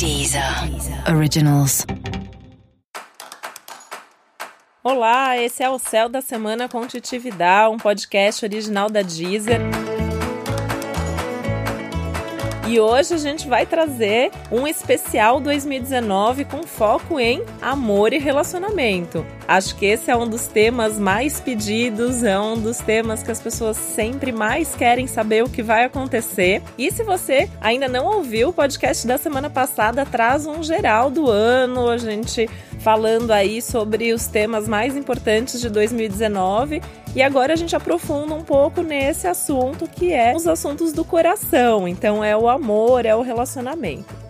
Deezer Originals. Olá, esse é o Céu da Semana com um podcast original da Deezer. E hoje a gente vai trazer um especial 2019 com foco em amor e relacionamento. Acho que esse é um dos temas mais pedidos, é um dos temas que as pessoas sempre mais querem saber o que vai acontecer. E se você ainda não ouviu, o podcast da semana passada traz um geral do ano, a gente falando aí sobre os temas mais importantes de 2019 e agora a gente aprofunda um pouco nesse assunto que é os assuntos do coração. Então é o amor, é o relacionamento.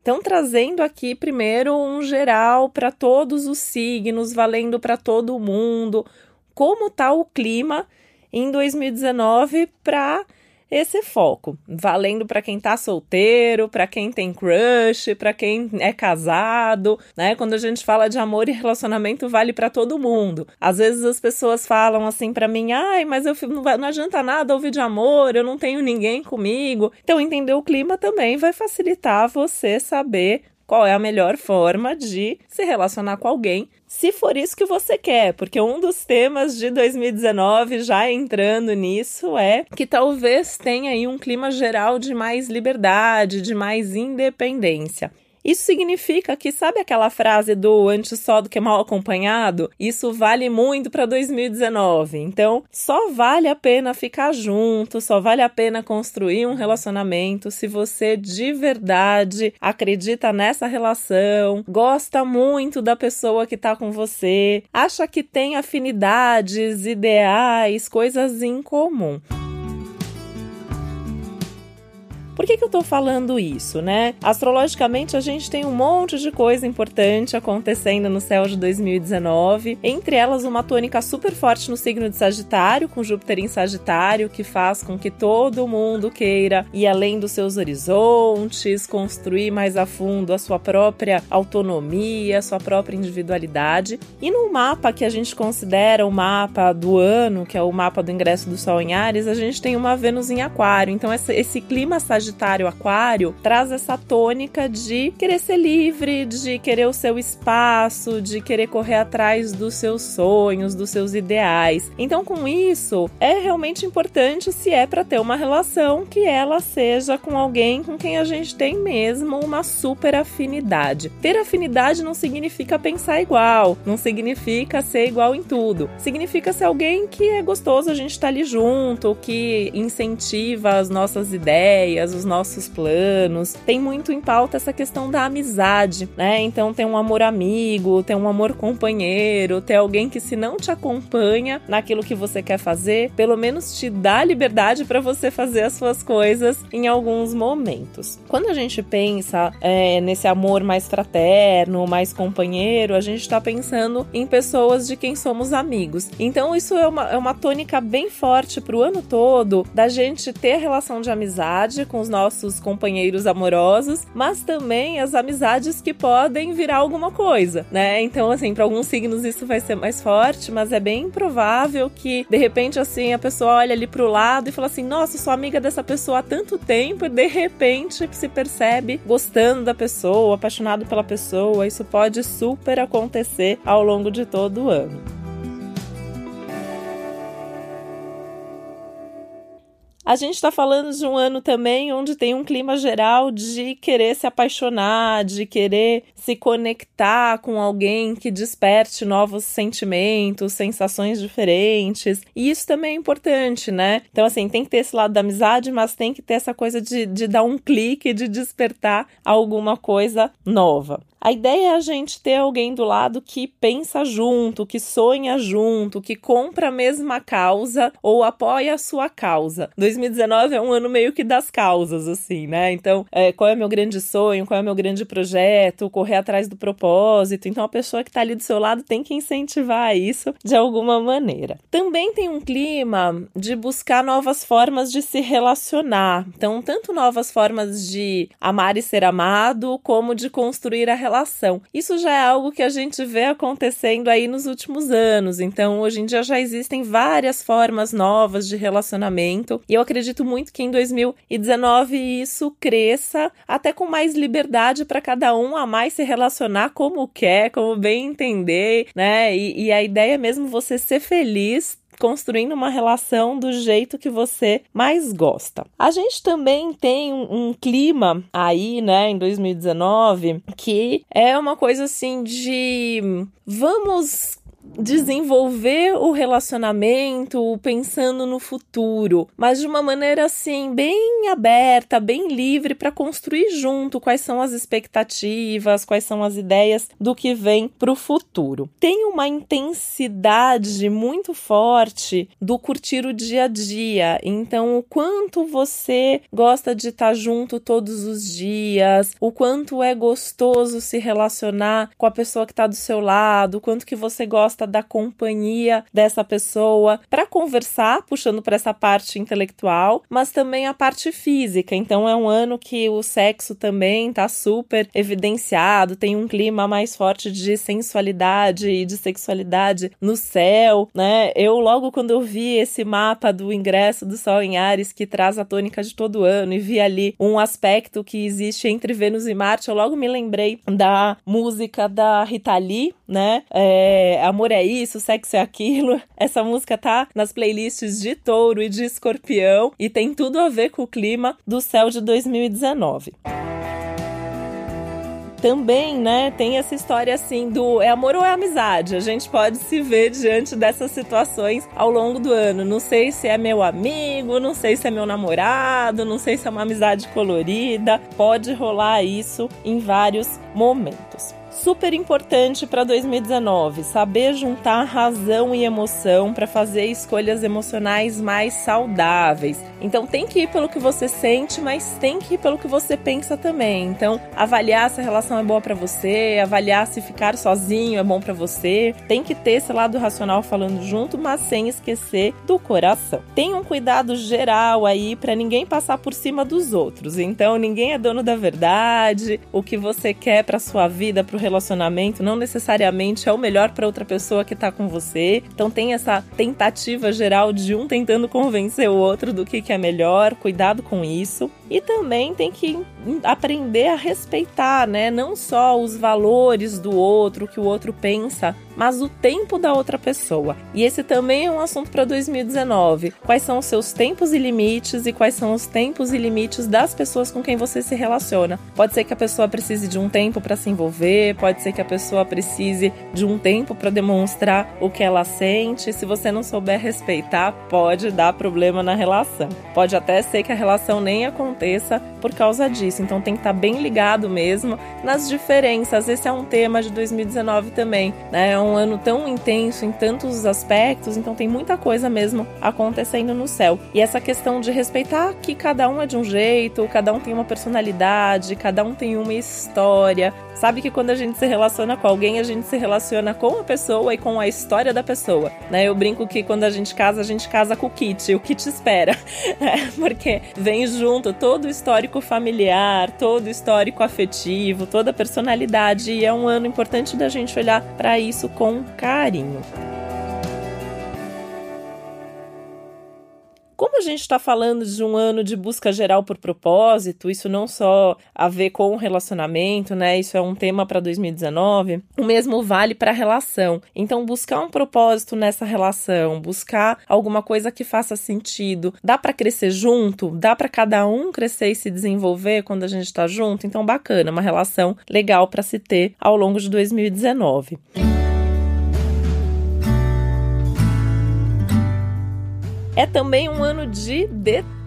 Então, trazendo aqui primeiro um geral para todos os signos, valendo para todo mundo, como está o clima em 2019 para esse foco, valendo para quem tá solteiro, para quem tem crush, para quem é casado, né? Quando a gente fala de amor e relacionamento, vale para todo mundo. Às vezes as pessoas falam assim para mim: "Ai, mas eu não, não adianta nada ouvir de amor, eu não tenho ninguém comigo". Então, entender o clima também vai facilitar você saber qual é a melhor forma de se relacionar com alguém, se for isso que você quer, porque um dos temas de 2019, já entrando nisso, é que talvez tenha aí um clima geral de mais liberdade, de mais independência. Isso significa que, sabe aquela frase do antes só do que mal acompanhado? Isso vale muito para 2019. Então, só vale a pena ficar junto, só vale a pena construir um relacionamento se você de verdade acredita nessa relação, gosta muito da pessoa que está com você, acha que tem afinidades, ideais, coisas em comum. Por que, que eu tô falando isso, né? Astrologicamente, a gente tem um monte de coisa importante acontecendo no céu de 2019, entre elas uma tônica super forte no signo de Sagitário, com Júpiter em Sagitário, que faz com que todo mundo queira ir além dos seus horizontes, construir mais a fundo a sua própria autonomia, a sua própria individualidade. E no mapa que a gente considera o mapa do ano, que é o mapa do ingresso do Sol em Ares, a gente tem uma Vênus em Aquário. Então, esse clima sagitário Sagitário Aquário traz essa tônica de querer ser livre, de querer o seu espaço, de querer correr atrás dos seus sonhos, dos seus ideais. Então, com isso, é realmente importante se é para ter uma relação que ela seja com alguém com quem a gente tem mesmo uma super afinidade. Ter afinidade não significa pensar igual, não significa ser igual em tudo. Significa ser alguém que é gostoso a gente estar tá ali junto, que incentiva as nossas ideias, os nossos planos. Tem muito em pauta essa questão da amizade, né? Então tem um amor amigo, tem um amor companheiro, tem alguém que se não te acompanha naquilo que você quer fazer, pelo menos te dá liberdade para você fazer as suas coisas em alguns momentos. Quando a gente pensa é, nesse amor mais fraterno, mais companheiro, a gente está pensando em pessoas de quem somos amigos. Então isso é uma, é uma tônica bem forte para o ano todo da gente ter relação de amizade com os nossos companheiros amorosos, mas também as amizades que podem virar alguma coisa, né? Então, assim, para alguns signos isso vai ser mais forte, mas é bem provável que de repente assim a pessoa olha ali pro lado e fala assim: "Nossa, sou amiga dessa pessoa há tanto tempo" e de repente se percebe gostando da pessoa, apaixonado pela pessoa. Isso pode super acontecer ao longo de todo o ano. A gente está falando de um ano também onde tem um clima geral de querer se apaixonar, de querer se conectar com alguém que desperte novos sentimentos, sensações diferentes. E isso também é importante, né? Então, assim, tem que ter esse lado da amizade, mas tem que ter essa coisa de, de dar um clique, de despertar alguma coisa nova. A ideia é a gente ter alguém do lado que pensa junto, que sonha junto, que compra a mesma causa ou apoia a sua causa. 2019 é um ano meio que das causas, assim, né? Então, é, qual é o meu grande sonho, qual é o meu grande projeto, correr atrás do propósito. Então, a pessoa que está ali do seu lado tem que incentivar isso de alguma maneira. Também tem um clima de buscar novas formas de se relacionar. Então, tanto novas formas de amar e ser amado, como de construir a relação relação. Isso já é algo que a gente vê acontecendo aí nos últimos anos. Então, hoje em dia já existem várias formas novas de relacionamento. E eu acredito muito que em 2019 isso cresça até com mais liberdade para cada um a mais se relacionar como quer, como bem entender, né? E, e a ideia é mesmo você ser feliz construindo uma relação do jeito que você mais gosta. A gente também tem um, um, clima aí, né, em 2019, que é uma coisa assim de vamos desenvolver o relacionamento pensando no futuro, mas de uma maneira assim bem aberta, bem livre para construir junto quais são as expectativas, quais são as ideias do que vem para o futuro. Tem uma intensidade muito forte do curtir o dia a dia. Então, o quanto você gosta de estar junto todos os dias, o quanto é gostoso se relacionar com a pessoa que está do seu lado, o quanto que você gosta gosta da companhia dessa pessoa para conversar, puxando para essa parte intelectual, mas também a parte física. Então é um ano que o sexo também está super evidenciado, tem um clima mais forte de sensualidade e de sexualidade no céu, né? Eu logo quando eu vi esse mapa do ingresso do Sol em Ares que traz a tônica de todo ano e vi ali um aspecto que existe entre Vênus e Marte, eu logo me lembrei da música da Rita Lee, né? É, Amor é isso, sexo é aquilo. Essa música tá nas playlists de touro e de escorpião e tem tudo a ver com o clima do céu de 2019 também, né, tem essa história assim do é amor ou é amizade. A gente pode se ver diante dessas situações ao longo do ano. Não sei se é meu amigo, não sei se é meu namorado, não sei se é uma amizade colorida. Pode rolar isso em vários momentos super importante para 2019, saber juntar razão e emoção para fazer escolhas emocionais mais saudáveis. Então tem que ir pelo que você sente, mas tem que ir pelo que você pensa também. Então avaliar se a relação é boa para você, avaliar se ficar sozinho é bom para você. Tem que ter esse lado racional falando junto, mas sem esquecer do coração. Tem um cuidado geral aí para ninguém passar por cima dos outros. Então ninguém é dono da verdade. O que você quer para sua vida, para relacionamento não necessariamente é o melhor para outra pessoa que tá com você. Então tem essa tentativa geral de um tentando convencer o outro do que, que é melhor. Cuidado com isso. E também tem que aprender a respeitar, né? Não só os valores do outro, o que o outro pensa, mas o tempo da outra pessoa. E esse também é um assunto para 2019. Quais são os seus tempos e limites e quais são os tempos e limites das pessoas com quem você se relaciona? Pode ser que a pessoa precise de um tempo para se envolver, pode ser que a pessoa precise de um tempo para demonstrar o que ela sente. Se você não souber respeitar, pode dar problema na relação. Pode até ser que a relação nem aconteça por causa disso. Então tem que estar tá bem ligado mesmo nas diferenças. Esse é um tema de 2019 também, né? Um ano tão intenso em tantos aspectos, então tem muita coisa mesmo acontecendo no céu. E essa questão de respeitar que cada um é de um jeito, cada um tem uma personalidade, cada um tem uma história. Sabe que quando a gente se relaciona com alguém, a gente se relaciona com a pessoa e com a história da pessoa, né? Eu brinco que quando a gente casa, a gente casa com o kit, o kit espera, né? porque vem junto todo o histórico familiar, todo o histórico afetivo, toda a personalidade e é um ano importante da gente olhar para isso com carinho. Como a gente está falando de um ano de busca geral por propósito, isso não só a ver com o relacionamento, né? Isso é um tema para 2019. O mesmo vale para a relação. Então, buscar um propósito nessa relação, buscar alguma coisa que faça sentido, dá para crescer junto, dá para cada um crescer e se desenvolver quando a gente está junto. Então, bacana, uma relação legal para se ter ao longo de 2019. É também um ano de detalhes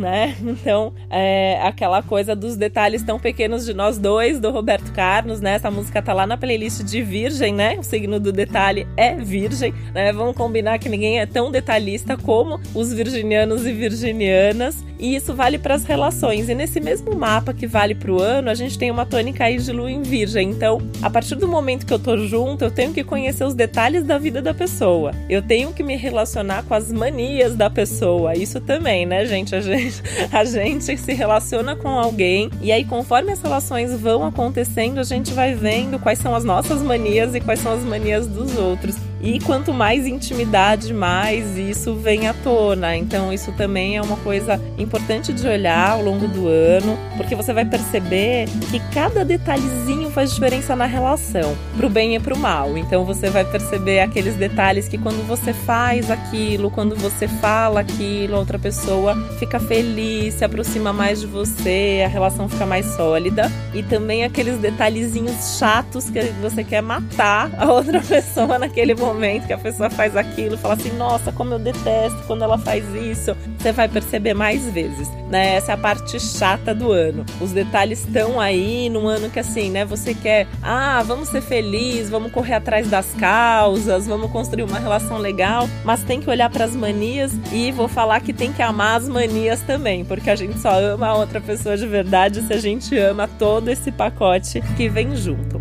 né? Então, é aquela coisa dos detalhes tão pequenos de nós dois, do Roberto Carlos, né? Essa música tá lá na playlist de Virgem, né? O signo do detalhe é Virgem, né? Vamos combinar que ninguém é tão detalhista como os virginianos e virginianas, e isso vale para as relações. E nesse mesmo mapa que vale para o ano, a gente tem uma tônica aí de lua em Virgem. Então, a partir do momento que eu tô junto, eu tenho que conhecer os detalhes da vida da pessoa. Eu tenho que me relacionar com as manias da pessoa. Isso também, né, gente? A gente, a gente se relaciona com alguém e aí, conforme as relações vão acontecendo, a gente vai vendo quais são as nossas manias e quais são as manias dos outros. E quanto mais intimidade, mais isso vem à tona. Então, isso também é uma coisa importante de olhar ao longo do ano, porque você vai perceber que cada detalhezinho faz diferença na relação, pro bem e pro mal. Então, você vai perceber aqueles detalhes que quando você faz aquilo, quando você fala aquilo, a outra pessoa fica feliz, se aproxima mais de você, a relação fica mais sólida. E também aqueles detalhezinhos chatos que você quer matar a outra pessoa naquele momento momento que a pessoa faz aquilo, fala assim: nossa, como eu detesto quando ela faz isso. Você vai perceber mais vezes, né? Essa é a parte chata do ano. Os detalhes estão aí num ano que assim, né? Você quer, ah, vamos ser felizes, vamos correr atrás das causas, vamos construir uma relação legal, mas tem que olhar para as manias e vou falar que tem que amar as manias também, porque a gente só ama a outra pessoa de verdade se a gente ama todo esse pacote que vem junto.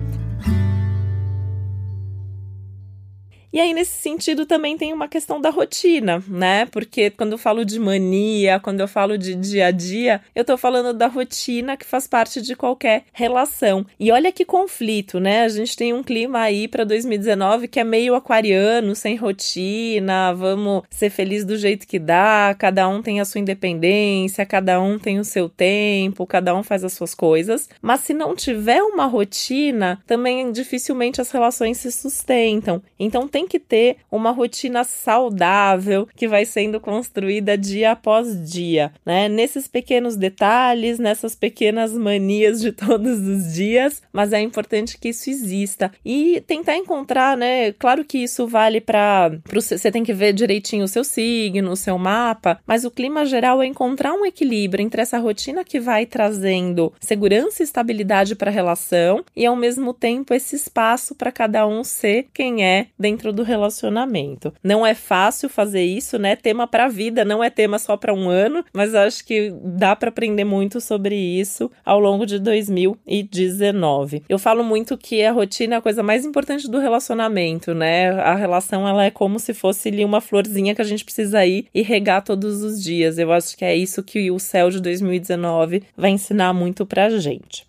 E aí, nesse sentido, também tem uma questão da rotina, né? Porque quando eu falo de mania, quando eu falo de dia a dia, eu tô falando da rotina que faz parte de qualquer relação. E olha que conflito, né? A gente tem um clima aí para 2019 que é meio aquariano, sem rotina, vamos ser felizes do jeito que dá, cada um tem a sua independência, cada um tem o seu tempo, cada um faz as suas coisas. Mas se não tiver uma rotina, também dificilmente as relações se sustentam. Então tem tem que ter uma rotina saudável que vai sendo construída dia após dia, né? Nesses pequenos detalhes, nessas pequenas manias de todos os dias, mas é importante que isso exista e tentar encontrar, né? Claro que isso vale para você tem que ver direitinho o seu signo, o seu mapa, mas o clima geral é encontrar um equilíbrio entre essa rotina que vai trazendo segurança e estabilidade para a relação e ao mesmo tempo esse espaço para cada um ser quem é dentro dentro do relacionamento. Não é fácil fazer isso, né? Tema para a vida, não é tema só para um ano, mas acho que dá para aprender muito sobre isso ao longo de 2019. Eu falo muito que a rotina é a coisa mais importante do relacionamento, né? A relação ela é como se fosse ali uma florzinha que a gente precisa ir e regar todos os dias. Eu acho que é isso que o céu de 2019 vai ensinar muito pra gente.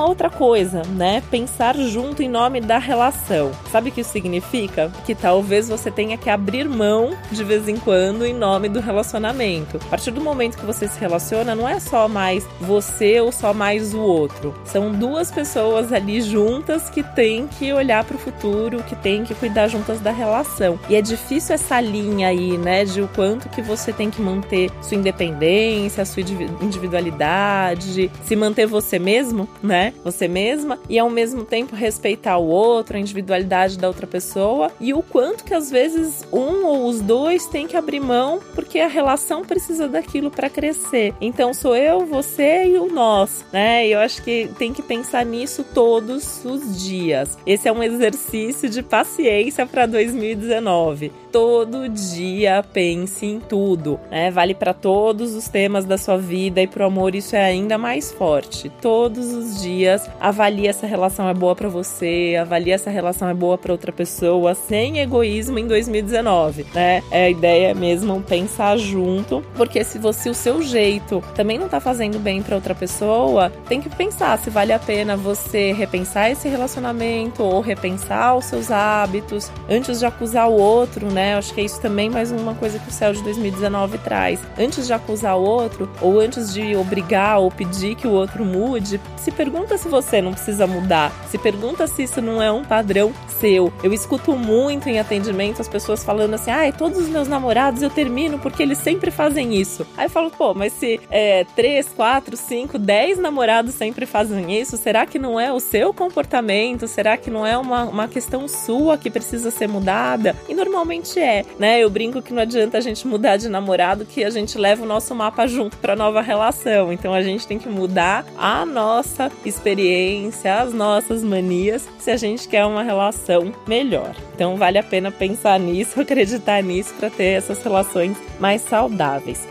Uma outra coisa, né? Pensar junto em nome da relação. Sabe o que isso significa? Que talvez você tenha que abrir mão de vez em quando em nome do relacionamento. A partir do momento que você se relaciona, não é só mais você ou só mais o outro. São duas pessoas ali juntas que têm que olhar para o futuro, que têm que cuidar juntas da relação. E é difícil essa linha aí, né, de o quanto que você tem que manter sua independência, sua individualidade, se manter você mesmo, né? Você mesma e ao mesmo tempo respeitar o outro, a individualidade da outra pessoa e o quanto que às vezes um ou os dois têm que abrir mão porque a relação precisa daquilo para crescer. Então sou eu, você e o nós, né? Eu acho que tem que pensar nisso todos os dias. Esse é um exercício de paciência para 2019. Todo dia pense em tudo, né? Vale para todos os temas da sua vida e pro amor isso é ainda mais forte. Todos os dias avalie essa relação é boa para você, avalie essa relação é boa para outra pessoa, sem egoísmo em 2019, né? É a ideia mesmo pensar junto, porque se você o seu jeito também não tá fazendo bem para outra pessoa, tem que pensar se vale a pena você repensar esse relacionamento ou repensar os seus hábitos antes de acusar o outro, né? Acho que é isso também mais uma coisa que o céu de 2019 traz. Antes de acusar o outro ou antes de obrigar ou pedir que o outro mude, se pergunta se você não precisa mudar. Se pergunta se isso não é um padrão seu. Eu escuto muito em atendimento as pessoas falando assim: ah, todos os meus namorados eu termino porque eles sempre fazem isso. Aí eu falo, pô, mas se é, 3, 4, 5, 10 namorados sempre fazem isso, será que não é o seu comportamento? Será que não é uma, uma questão sua que precisa ser mudada? E normalmente é, né? Eu brinco que não adianta a gente mudar de namorado, que a gente leva o nosso mapa junto para nova relação. Então a gente tem que mudar a nossa experiência, as nossas manias, se a gente quer uma relação melhor. Então vale a pena pensar nisso, acreditar nisso para ter essas relações mais saudáveis.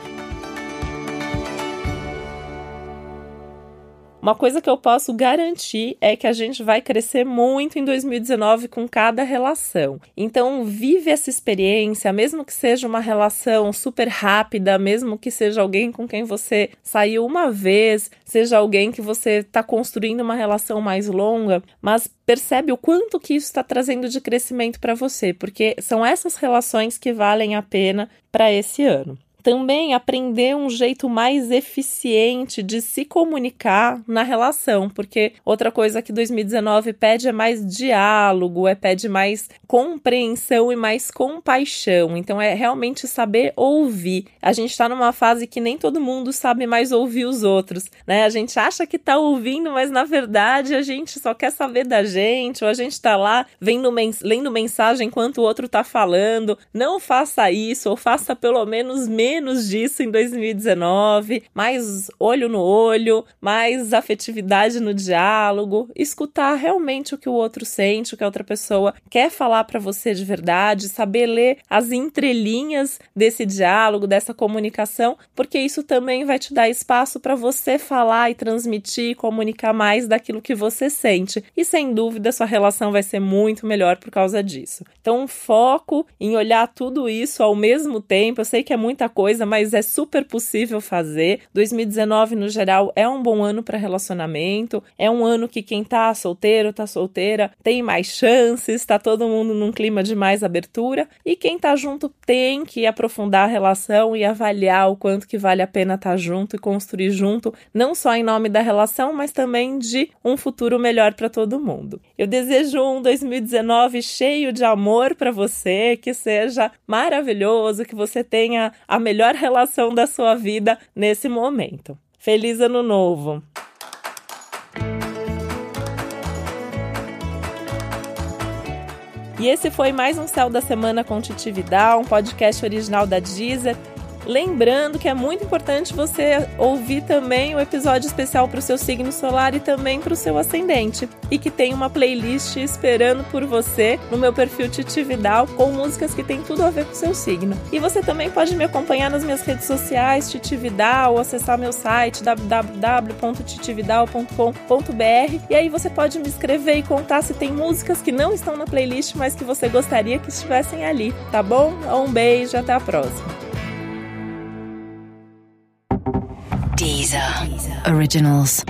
Uma coisa que eu posso garantir é que a gente vai crescer muito em 2019 com cada relação. Então, vive essa experiência, mesmo que seja uma relação super rápida, mesmo que seja alguém com quem você saiu uma vez, seja alguém que você está construindo uma relação mais longa, mas percebe o quanto que isso está trazendo de crescimento para você, porque são essas relações que valem a pena para esse ano também aprender um jeito mais eficiente de se comunicar na relação, porque outra coisa que 2019 pede é mais diálogo, é pede mais compreensão e mais compaixão. Então é realmente saber ouvir. A gente está numa fase que nem todo mundo sabe mais ouvir os outros, né? A gente acha que está ouvindo, mas na verdade a gente só quer saber da gente, ou a gente está lá vendo mens lendo mensagem enquanto o outro está falando. Não faça isso, ou faça pelo menos menos menos disso em 2019, mais olho no olho, mais afetividade no diálogo, escutar realmente o que o outro sente, o que a outra pessoa quer falar para você de verdade, saber ler as entrelinhas desse diálogo, dessa comunicação, porque isso também vai te dar espaço para você falar e transmitir comunicar mais daquilo que você sente. E sem dúvida, sua relação vai ser muito melhor por causa disso. Então, foco em olhar tudo isso ao mesmo tempo. Eu sei que é muita coisa, mas é super possível fazer. 2019, no geral, é um bom ano para relacionamento. É um ano que quem tá solteiro, tá solteira, tem mais chances, tá todo mundo num clima de mais abertura. E quem tá junto tem que aprofundar a relação e avaliar o quanto que vale a pena estar tá junto e construir junto, não só em nome da relação, mas também de um futuro melhor para todo mundo. Eu desejo um 2019 cheio de amor para você, que seja maravilhoso, que você tenha a melhor relação da sua vida nesse momento. Feliz Ano Novo! E esse foi mais um Céu da Semana com Titi Vidal, um podcast original da Deezer. Lembrando que é muito importante você ouvir também o episódio especial para o seu signo solar e também para o seu ascendente. E que tem uma playlist esperando por você no meu perfil Titividal com músicas que tem tudo a ver com o seu signo. E você também pode me acompanhar nas minhas redes sociais, Titividal, ou acessar meu site www.titividal.com.br. E aí você pode me escrever e contar se tem músicas que não estão na playlist, mas que você gostaria que estivessem ali, tá bom? Um beijo, até a próxima. Deezer. Originals.